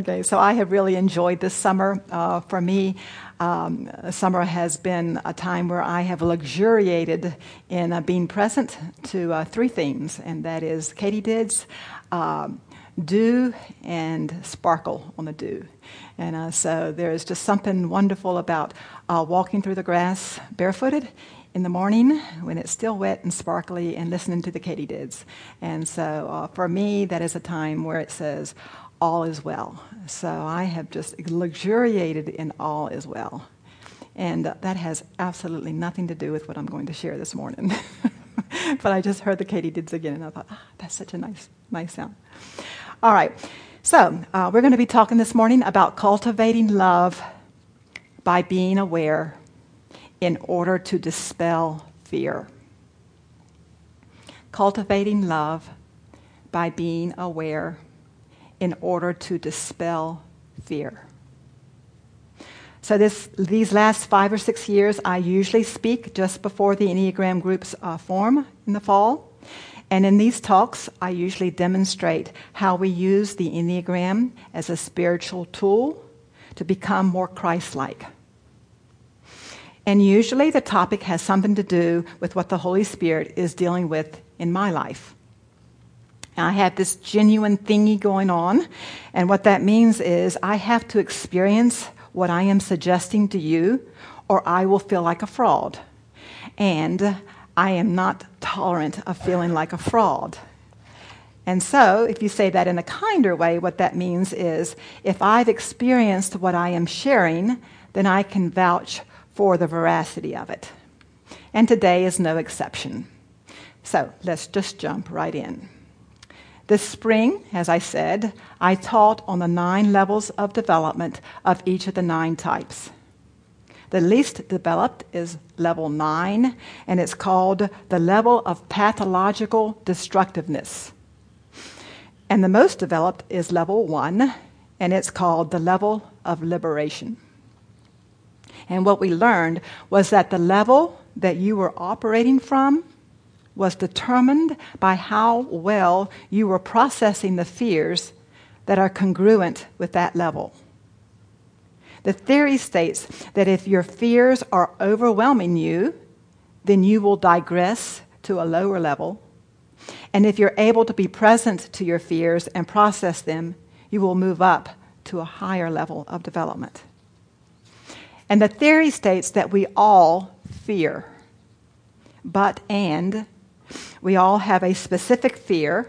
Okay, so I have really enjoyed this summer. Uh, for me, um, summer has been a time where I have luxuriated in uh, being present to uh, three themes, and that is katydids, um, dew, and sparkle on the dew. And uh, so there is just something wonderful about uh, walking through the grass barefooted in the morning when it's still wet and sparkly and listening to the katydids. And so uh, for me, that is a time where it says, all is well. So I have just luxuriated in all is well. And that has absolutely nothing to do with what I'm going to share this morning. but I just heard the katydids again, and I thought, ah, that's such a nice, nice sound. All right. So uh, we're going to be talking this morning about cultivating love by being aware in order to dispel fear. Cultivating love by being aware in order to dispel fear. So, this, these last five or six years, I usually speak just before the Enneagram groups uh, form in the fall. And in these talks, I usually demonstrate how we use the Enneagram as a spiritual tool to become more Christ like. And usually the topic has something to do with what the Holy Spirit is dealing with in my life. I have this genuine thingy going on. And what that means is I have to experience what I am suggesting to you, or I will feel like a fraud. And I am not tolerant of feeling like a fraud. And so, if you say that in a kinder way, what that means is if I've experienced what I am sharing, then I can vouch for the veracity of it. And today is no exception. So, let's just jump right in. This spring, as I said, I taught on the nine levels of development of each of the nine types. The least developed is level nine, and it's called the level of pathological destructiveness. And the most developed is level one, and it's called the level of liberation. And what we learned was that the level that you were operating from was determined by how well you were processing the fears that are congruent with that level. The theory states that if your fears are overwhelming you, then you will digress to a lower level. And if you're able to be present to your fears and process them, you will move up to a higher level of development. And the theory states that we all fear, but and we all have a specific fear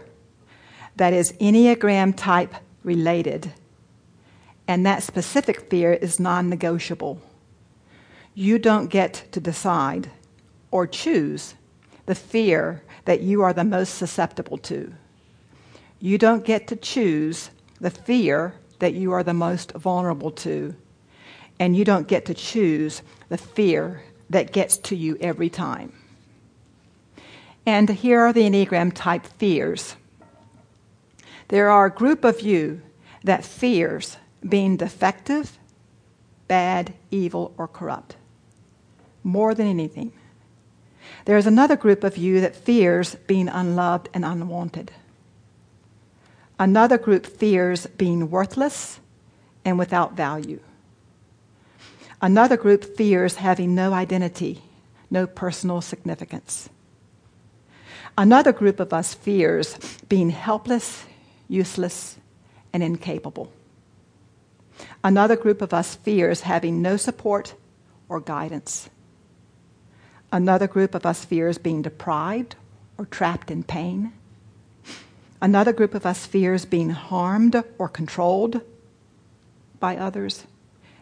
that is Enneagram type related, and that specific fear is non negotiable. You don't get to decide or choose the fear that you are the most susceptible to. You don't get to choose the fear that you are the most vulnerable to. And you don't get to choose the fear that gets to you every time. And here are the Enneagram type fears. There are a group of you that fears being defective, bad, evil, or corrupt more than anything. There's another group of you that fears being unloved and unwanted. Another group fears being worthless and without value. Another group fears having no identity, no personal significance. Another group of us fears being helpless, useless, and incapable. Another group of us fears having no support or guidance. Another group of us fears being deprived or trapped in pain. Another group of us fears being harmed or controlled by others.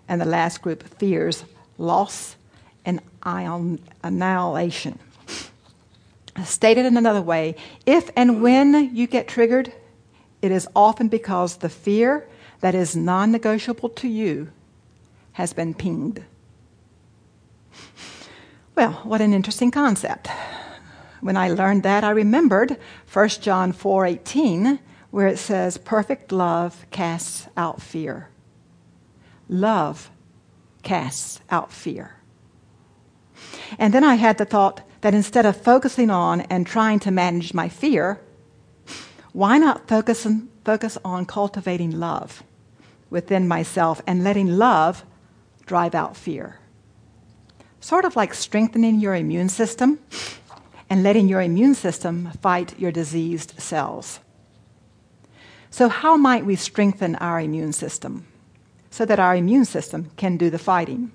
And the last group fears loss and annihilation. Stated in another way, if and when you get triggered, it is often because the fear that is non negotiable to you has been pinged. Well, what an interesting concept. When I learned that, I remembered 1 John 4:18 where it says perfect love casts out fear. Love casts out fear. And then I had the thought, that instead of focusing on and trying to manage my fear, why not focus, on, focus on cultivating love within myself and letting love drive out fear. Sort of like strengthening your immune system and letting your immune system fight your diseased cells. So, how might we strengthen our immune system so that our immune system can do the fighting?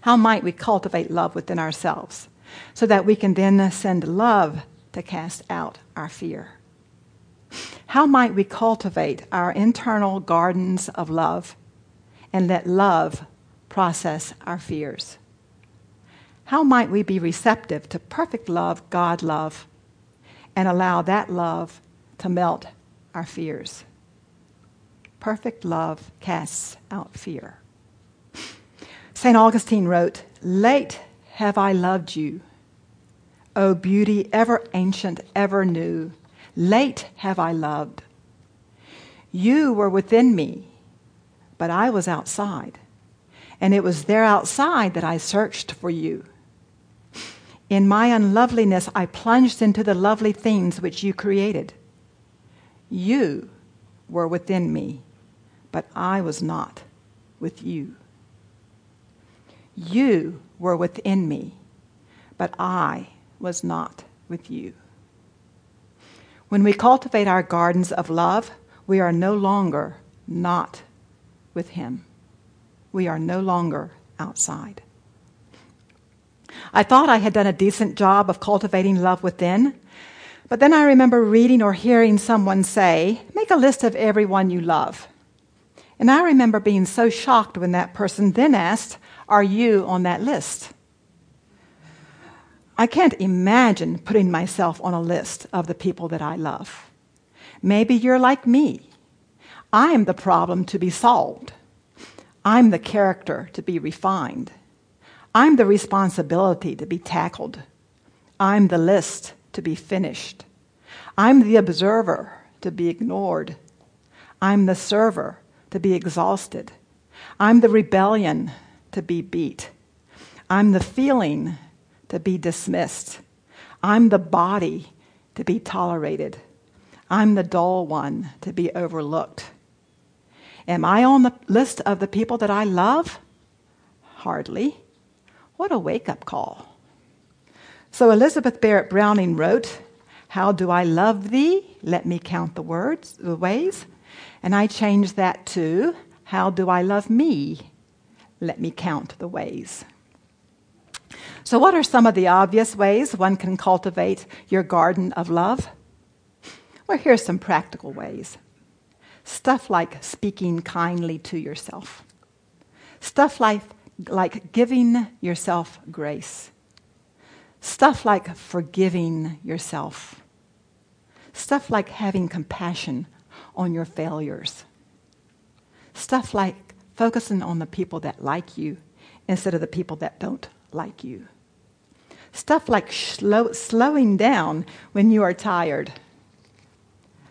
How might we cultivate love within ourselves so that we can then send love to cast out our fear? How might we cultivate our internal gardens of love and let love process our fears? How might we be receptive to perfect love, God love, and allow that love to melt our fears? Perfect love casts out fear. St. Augustine wrote, Late have I loved you, O beauty ever ancient, ever new Late have I loved. You were within me, but I was outside. And it was there outside that I searched for you. In my unloveliness, I plunged into the lovely things which you created. You were within me, but I was not with you. You were within me, but I was not with you. When we cultivate our gardens of love, we are no longer not with Him. We are no longer outside. I thought I had done a decent job of cultivating love within, but then I remember reading or hearing someone say, Make a list of everyone you love. And I remember being so shocked when that person then asked, Are you on that list? I can't imagine putting myself on a list of the people that I love. Maybe you're like me. I'm the problem to be solved. I'm the character to be refined. I'm the responsibility to be tackled. I'm the list to be finished. I'm the observer to be ignored. I'm the server to be exhausted. I'm the rebellion to be beat. I'm the feeling to be dismissed. I'm the body to be tolerated. I'm the dull one to be overlooked. Am I on the list of the people that I love? Hardly. What a wake up call. So Elizabeth Barrett Browning wrote, How do I love thee? Let me count the words, the ways. And I changed that to, How do I love me? Let me count the ways. So, what are some of the obvious ways one can cultivate your garden of love? Well, here's some practical ways. Stuff like speaking kindly to yourself. Stuff like, like giving yourself grace. Stuff like forgiving yourself. Stuff like having compassion on your failures. Stuff like focusing on the people that like you instead of the people that don't like you. Stuff like slow, slowing down when you are tired.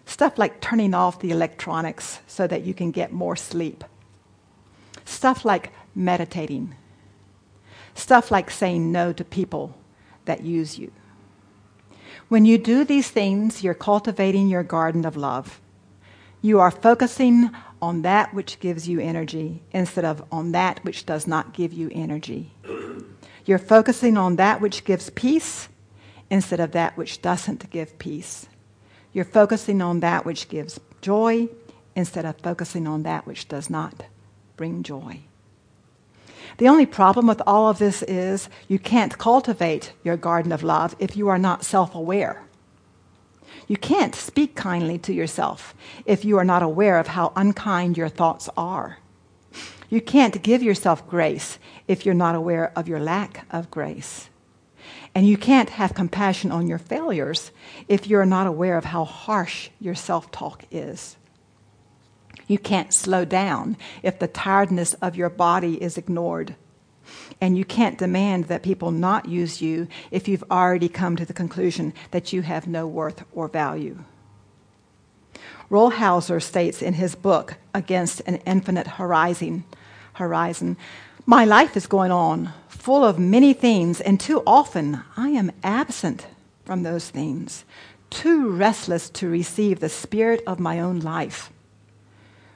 Stuff like turning off the electronics so that you can get more sleep. Stuff like meditating. Stuff like saying no to people that use you. When you do these things, you're cultivating your garden of love. You are focusing on that which gives you energy instead of on that which does not give you energy. You're focusing on that which gives peace instead of that which doesn't give peace. You're focusing on that which gives joy instead of focusing on that which does not bring joy. The only problem with all of this is you can't cultivate your garden of love if you are not self aware. You can't speak kindly to yourself if you are not aware of how unkind your thoughts are. You can't give yourself grace if you're not aware of your lack of grace. And you can't have compassion on your failures if you're not aware of how harsh your self talk is. You can't slow down if the tiredness of your body is ignored. And you can't demand that people not use you if you've already come to the conclusion that you have no worth or value. Rolheiser states in his book, Against an Infinite Horizon, horizon. My life is going on, full of many things, and too often I am absent from those things, too restless to receive the spirit of my own life.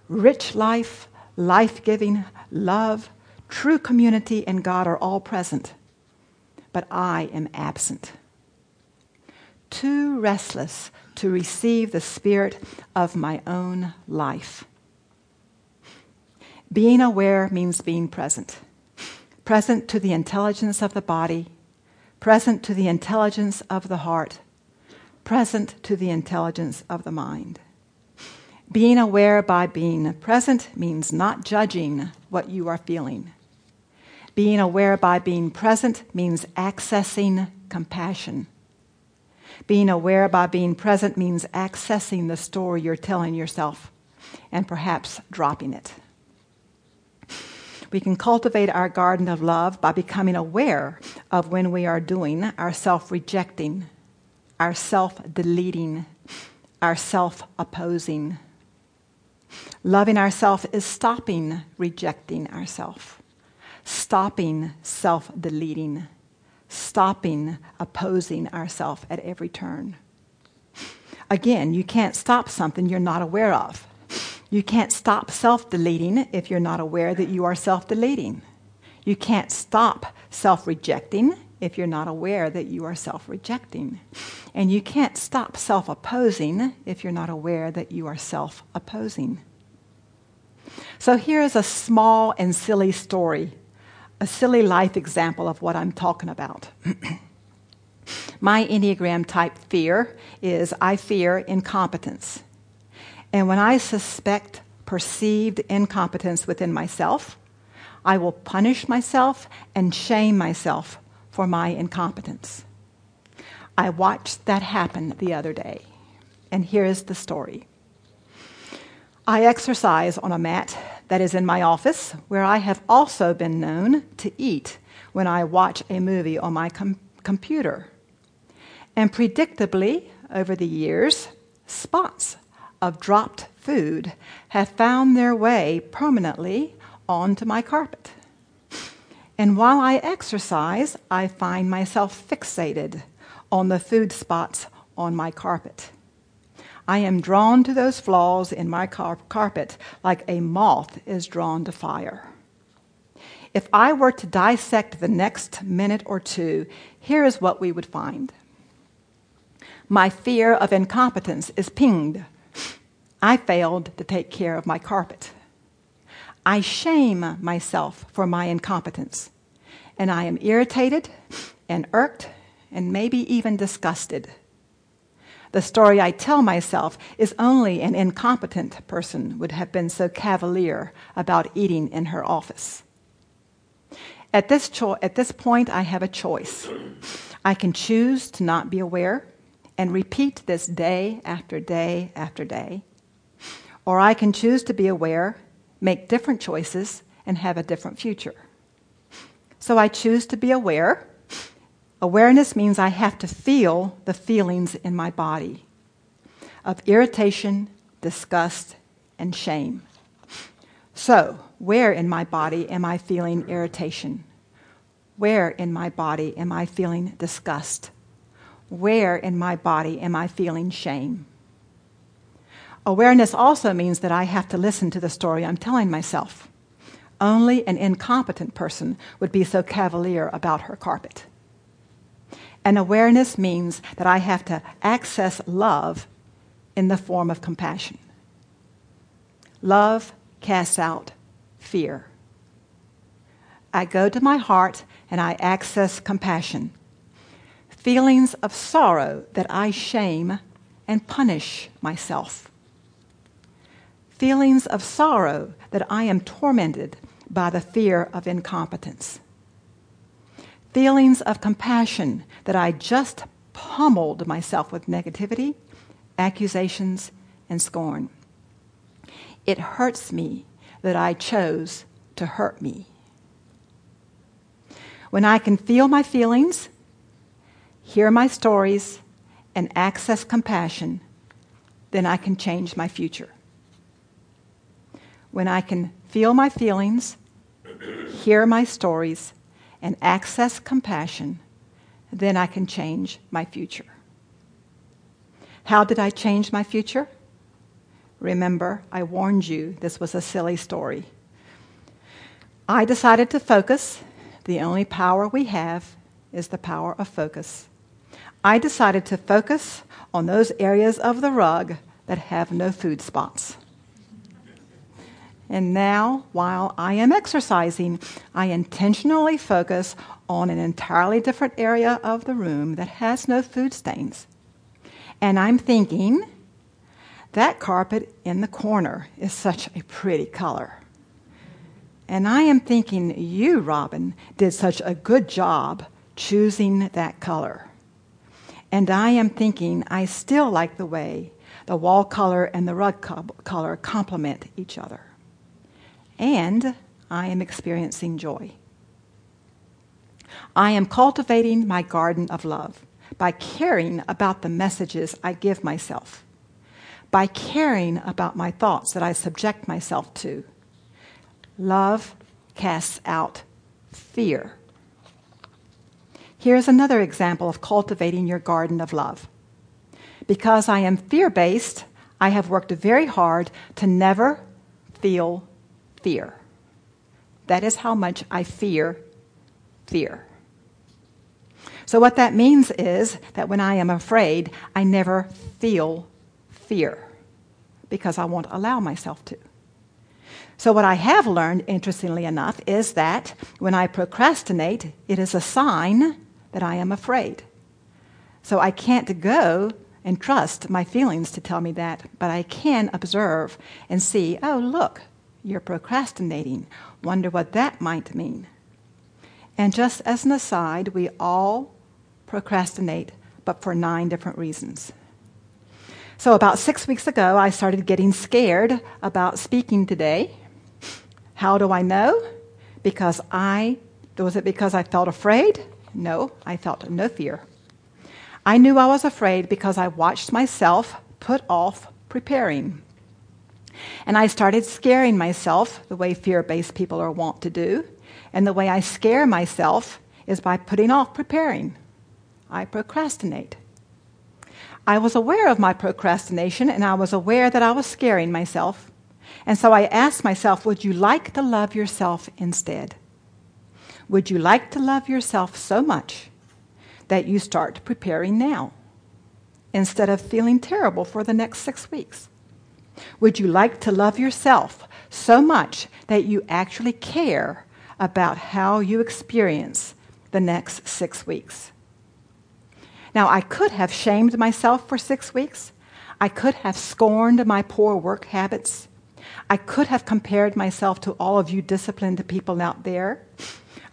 rich life, life giving, love, true community, and God are all present. But I am absent. Too restless to receive the spirit of my own life. Being aware means being present. Present to the intelligence of the body, present to the intelligence of the heart, present to the intelligence of the mind. Being aware by being present means not judging what you are feeling. Being aware by being present means accessing compassion. Being aware by being present means accessing the story you're telling yourself and perhaps dropping it. We can cultivate our garden of love by becoming aware of when we are doing our self rejecting, our self deleting, our self opposing Loving ourselves is stopping rejecting ourselves, stopping self deleting, stopping opposing ourselves at every turn. Again, you can't stop something you're not aware of. You can't stop self deleting if you're not aware that you are self deleting. You can't stop self rejecting if you're not aware that you are self rejecting. And you can't stop self opposing if you're not aware that you are self opposing. So here is a small and silly story, a silly life example of what I'm talking about. My Enneagram type fear is I fear incompetence. And when I suspect perceived incompetence within myself, I will punish myself and shame myself for my incompetence. I watched that happen the other day. And here is the story. I exercise on a mat that is in my office, where I have also been known to eat when I watch a movie on my com- computer. And predictably, over the years, spots of dropped food have found their way permanently onto my carpet. And while I exercise, I find myself fixated on the food spots on my carpet. I am drawn to those flaws in my car- carpet like a moth is drawn to fire. If I were to dissect the next minute or two, here is what we would find. My fear of incompetence is pinged. I failed to take care of my carpet. I shame myself for my incompetence, and I am irritated and irked and maybe even disgusted. The story I tell myself is only an incompetent person would have been so cavalier about eating in her office. At this, cho- at this point, I have a choice. I can choose to not be aware and repeat this day after day after day, or I can choose to be aware make different choices, and have a different future. So I choose to be aware. Awareness means I have to feel the feelings in my body of irritation, disgust, and shame. So, where in my body am I feeling irritation? Where in my body am I feeling disgust? Where in my body am I feeling shame? Awareness also means that I have to listen to the story I'm telling myself. Only an incompetent person would be so cavalier about her carpet. And awareness means that I have to access love in the form of compassion. Love casts out fear. I go to my heart and I access compassion. Feelings of sorrow that I shame and punish myself feelings of sorrow that I am tormented by the fear of incompetence, feelings of compassion that I just pummeled myself with negativity, accusations, and scorn. It hurts me that I chose to hurt me. When I can feel my feelings, hear my stories, and access compassion, then I can change my future when I can feel my feelings, hear my stories, and access compassion, then I can change my future. How did I change my future? Remember, I warned you this was a silly story. I decided to focus. The only power we have is the power of focus. I decided to focus on those areas of the rug that have no food spots. And now, while I am exercising, I intentionally focus on an entirely different area of the room that has no food stains. And I'm thinking, that carpet in the corner is such a pretty color. And I am thinking, you, Robin, did such a good job choosing that color. And I am thinking, I still like the way the wall color and the rug color complement each other. And I am experiencing joy. I am cultivating my garden of love by caring about the messages I give myself, by caring about my thoughts that I subject myself to. Love casts out fear. Here's another example of cultivating your garden of love. Because I am fear based, I have worked very hard to never feel fear. That is how much I fear fear. So, what that means is that when I am afraid, I never feel fear because I won't allow myself to. So, what I have learned, interestingly enough, is that when I procrastinate, it is a sign that I am afraid. So, I can't go and trust my feelings to tell me that, but I can observe and see, oh, look, you're procrastinating. Wonder what that might mean. And just as an aside, we all procrastinate, but for nine different reasons. So, about six weeks ago, I started getting scared about speaking today. How do I know? Because I, was it because I felt afraid? No, I felt no fear. I knew I was afraid because I watched myself put off preparing. And I started scaring myself the way fear based people are wont to do. And the way I scare myself is by putting off preparing. I procrastinate. I was aware of my procrastination and I was aware that I was scaring myself. And so I asked myself, would you like to love yourself instead? Would you like to love yourself so much that you start preparing now instead of feeling terrible for the next six weeks? Would you like to love yourself so much that you actually care about how you experience the next six weeks? Now, I could have shamed myself for six weeks. I could have scorned my poor work habits. I could have compared myself to all of you disciplined people out there.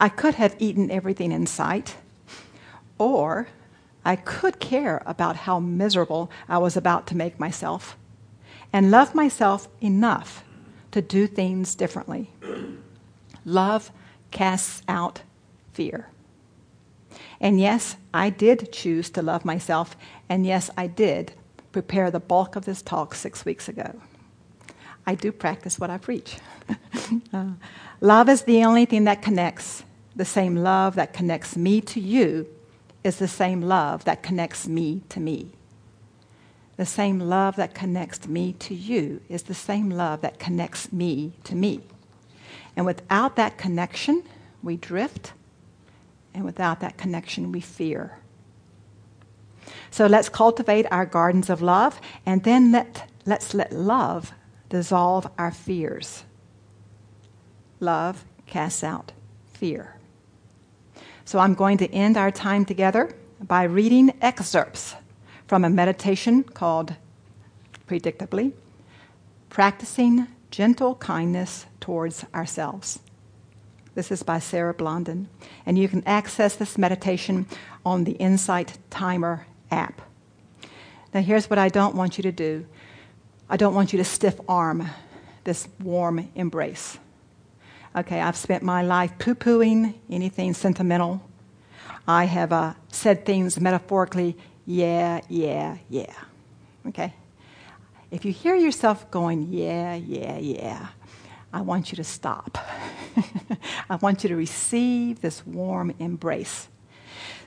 I could have eaten everything in sight. Or I could care about how miserable I was about to make myself and love myself enough to do things differently. Love casts out fear. And yes, I did choose to love myself, and yes, I did prepare the bulk of this talk six weeks ago. I do practice what I preach. uh, love is the only thing that connects. The same love that connects me to you is the same love that connects me to me. The same love that connects me to you is the same love that connects me to me. And without that connection, we drift. And without that connection, we fear. So let's cultivate our gardens of love, and then let, let's let love dissolve our fears. Love casts out fear. So I'm going to end our time together by reading excerpts from a meditation called, predictably, Practicing Gentle Kindness Towards Ourselves. This is by Sarah Blondin. And you can access this meditation on the Insight Timer app. Now, here's what I don't want you to do I don't want you to stiff arm this warm embrace. Okay, I've spent my life poo pooing anything sentimental. I have uh, said things metaphorically yeah, yeah, yeah. Okay? If you hear yourself going, yeah, yeah, yeah, I want you to stop. I want you to receive this warm embrace.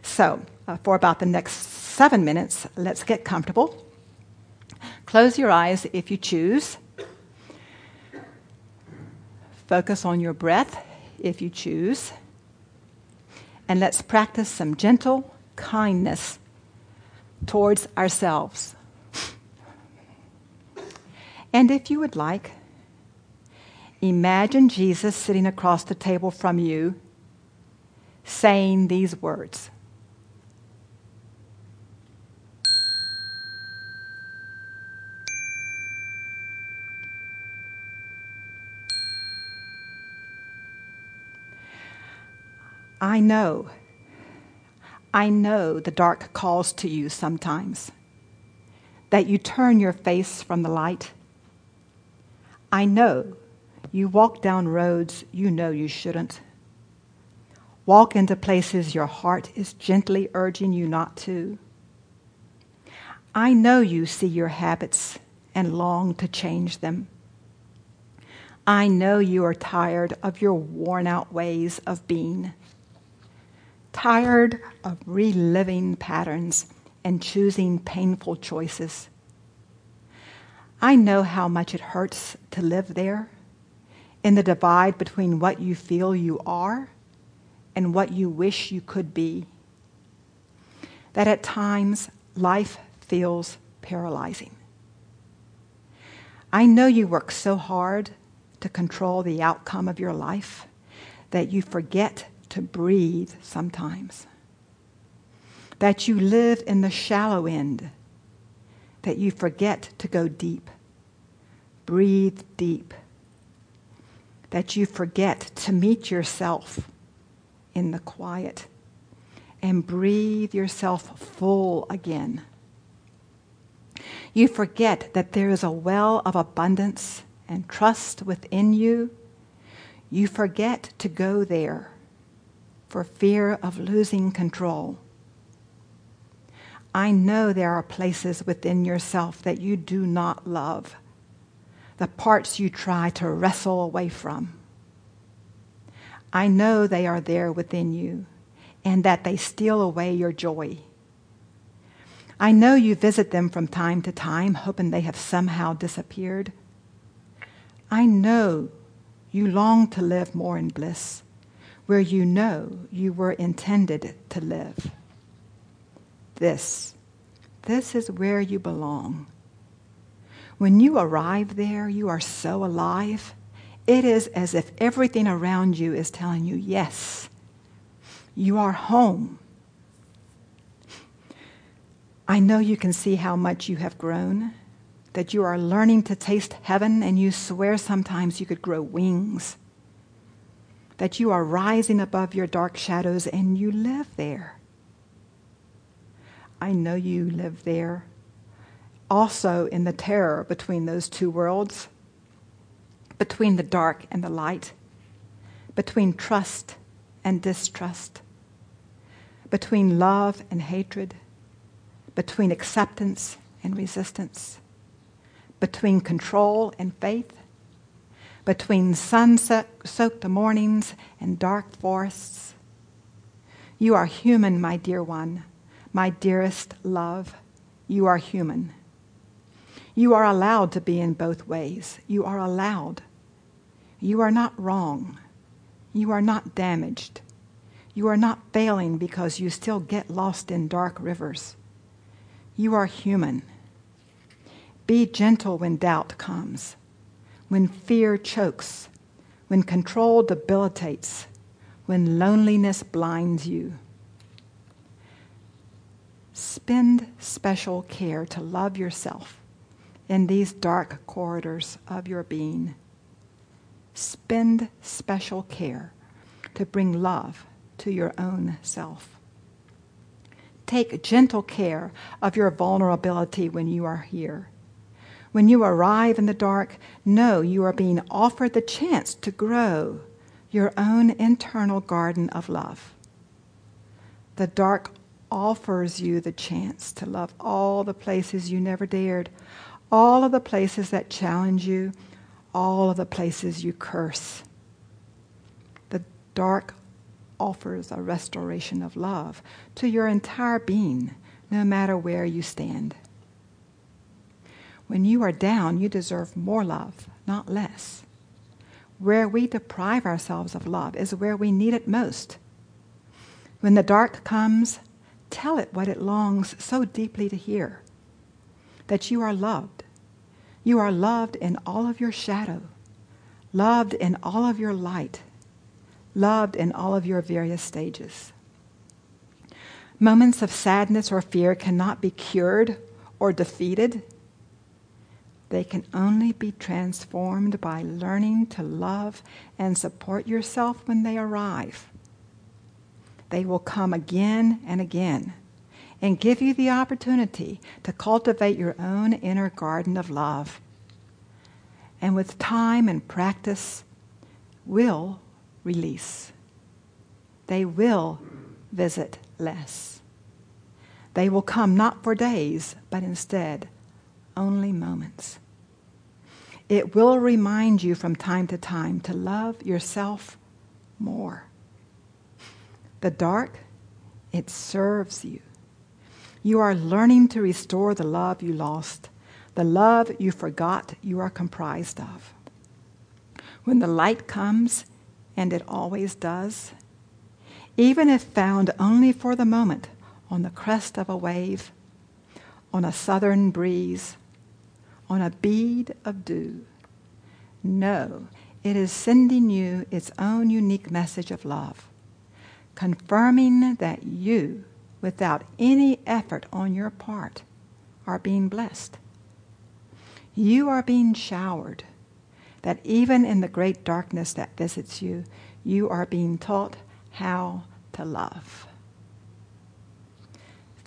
So, uh, for about the next seven minutes, let's get comfortable. Close your eyes if you choose. Focus on your breath if you choose. And let's practice some gentle kindness towards ourselves. And if you would like, imagine Jesus sitting across the table from you saying these words. I know, I know the dark calls to you sometimes, that you turn your face from the light. I know you walk down roads you know you shouldn't. Walk into places your heart is gently urging you not to. I know you see your habits and long to change them. I know you are tired of your worn out ways of being, tired of reliving patterns and choosing painful choices. I know how much it hurts to live there in the divide between what you feel you are and what you wish you could be. That at times life feels paralyzing. I know you work so hard to control the outcome of your life that you forget to breathe sometimes. That you live in the shallow end, that you forget to go deep. Breathe deep. That you forget to meet yourself in the quiet and breathe yourself full again. You forget that there is a well of abundance and trust within you. You forget to go there for fear of losing control. I know there are places within yourself that you do not love, the parts you try to wrestle away from. I know they are there within you and that they steal away your joy. I know you visit them from time to time, hoping they have somehow disappeared. I know you long to live more in bliss, where you know you were intended to live. This, this is where you belong. When you arrive there, you are so alive it is as if everything around you is telling you, yes, you are home. I know you can see how much you have grown, that you are learning to taste heaven, and you swear sometimes you could grow wings, that you are rising above your dark shadows and you live there. I know you live there, also in the terror between those two worlds between the dark and the light, between trust and distrust, between love and hatred, between acceptance and resistance, between control and faith, between sunset soaked mornings and dark forests. You are human, my dear one, my dearest love. You are human. You are allowed to be in both ways. You are allowed. You are not wrong. You are not damaged. You are not failing because you still get lost in dark rivers. You are human. Be gentle when doubt comes, when fear chokes, when control debilitates, when loneliness blinds you. Spend special care to love yourself in these dark corridors of your being spend special care to bring love to your own self. Take gentle care of your vulnerability when you are here. When you arrive in the dark, know you are being offered the chance to grow your own internal garden of love. The dark offers you the chance to love all the places you never dared, all of the places that challenge you, all of the places you curse. The dark offers a restoration of love to your entire being, no matter where you stand. When you are down, you deserve more love, not less. Where we deprive ourselves of love is where we need it most. When the dark comes, tell it what it longs so deeply to hear that you are loved. You are loved in all of your shadow, loved in all of your light, loved in all of your various stages. Moments of sadness or fear cannot be cured or defeated. They can only be transformed by learning to love and support yourself when they arrive. They will come again and again and give you the opportunity to cultivate your own inner garden of love. And with time and practice, will release. They will visit less. They will come not for days, but instead only moments. It will remind you from time to time to love yourself more. The dark, it serves you. You are learning to restore the love you lost, the love you forgot you are comprised of. When the light comes, and it always does, even if found only for the moment on the crest of a wave, on a southern breeze, on a bead of dew. No, it is sending you its own unique message of love, confirming that you, without any effort on your part, are being blessed. You are being showered, that even in the great darkness that visits you, you are being taught how to love.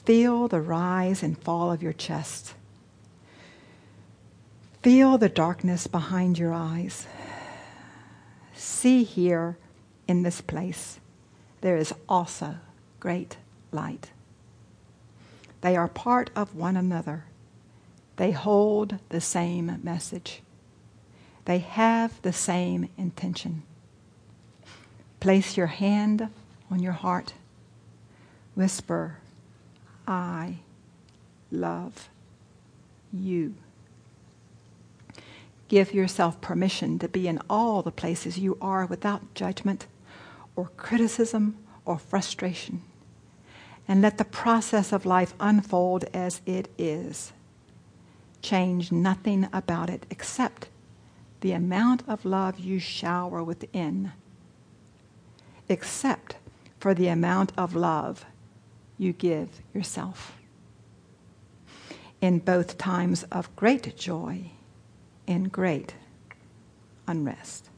Feel the rise and fall of your chest Feel the darkness behind your eyes. See here in this place, there is also great light. They are part of one another. They hold the same message. They have the same intention. Place your hand on your heart. Whisper, I love you. Give yourself permission to be in all the places you are without judgment or criticism or frustration. And let the process of life unfold as it is. Change nothing about it except the amount of love you shower within, except for the amount of love you give yourself. In both times of great joy in great unrest.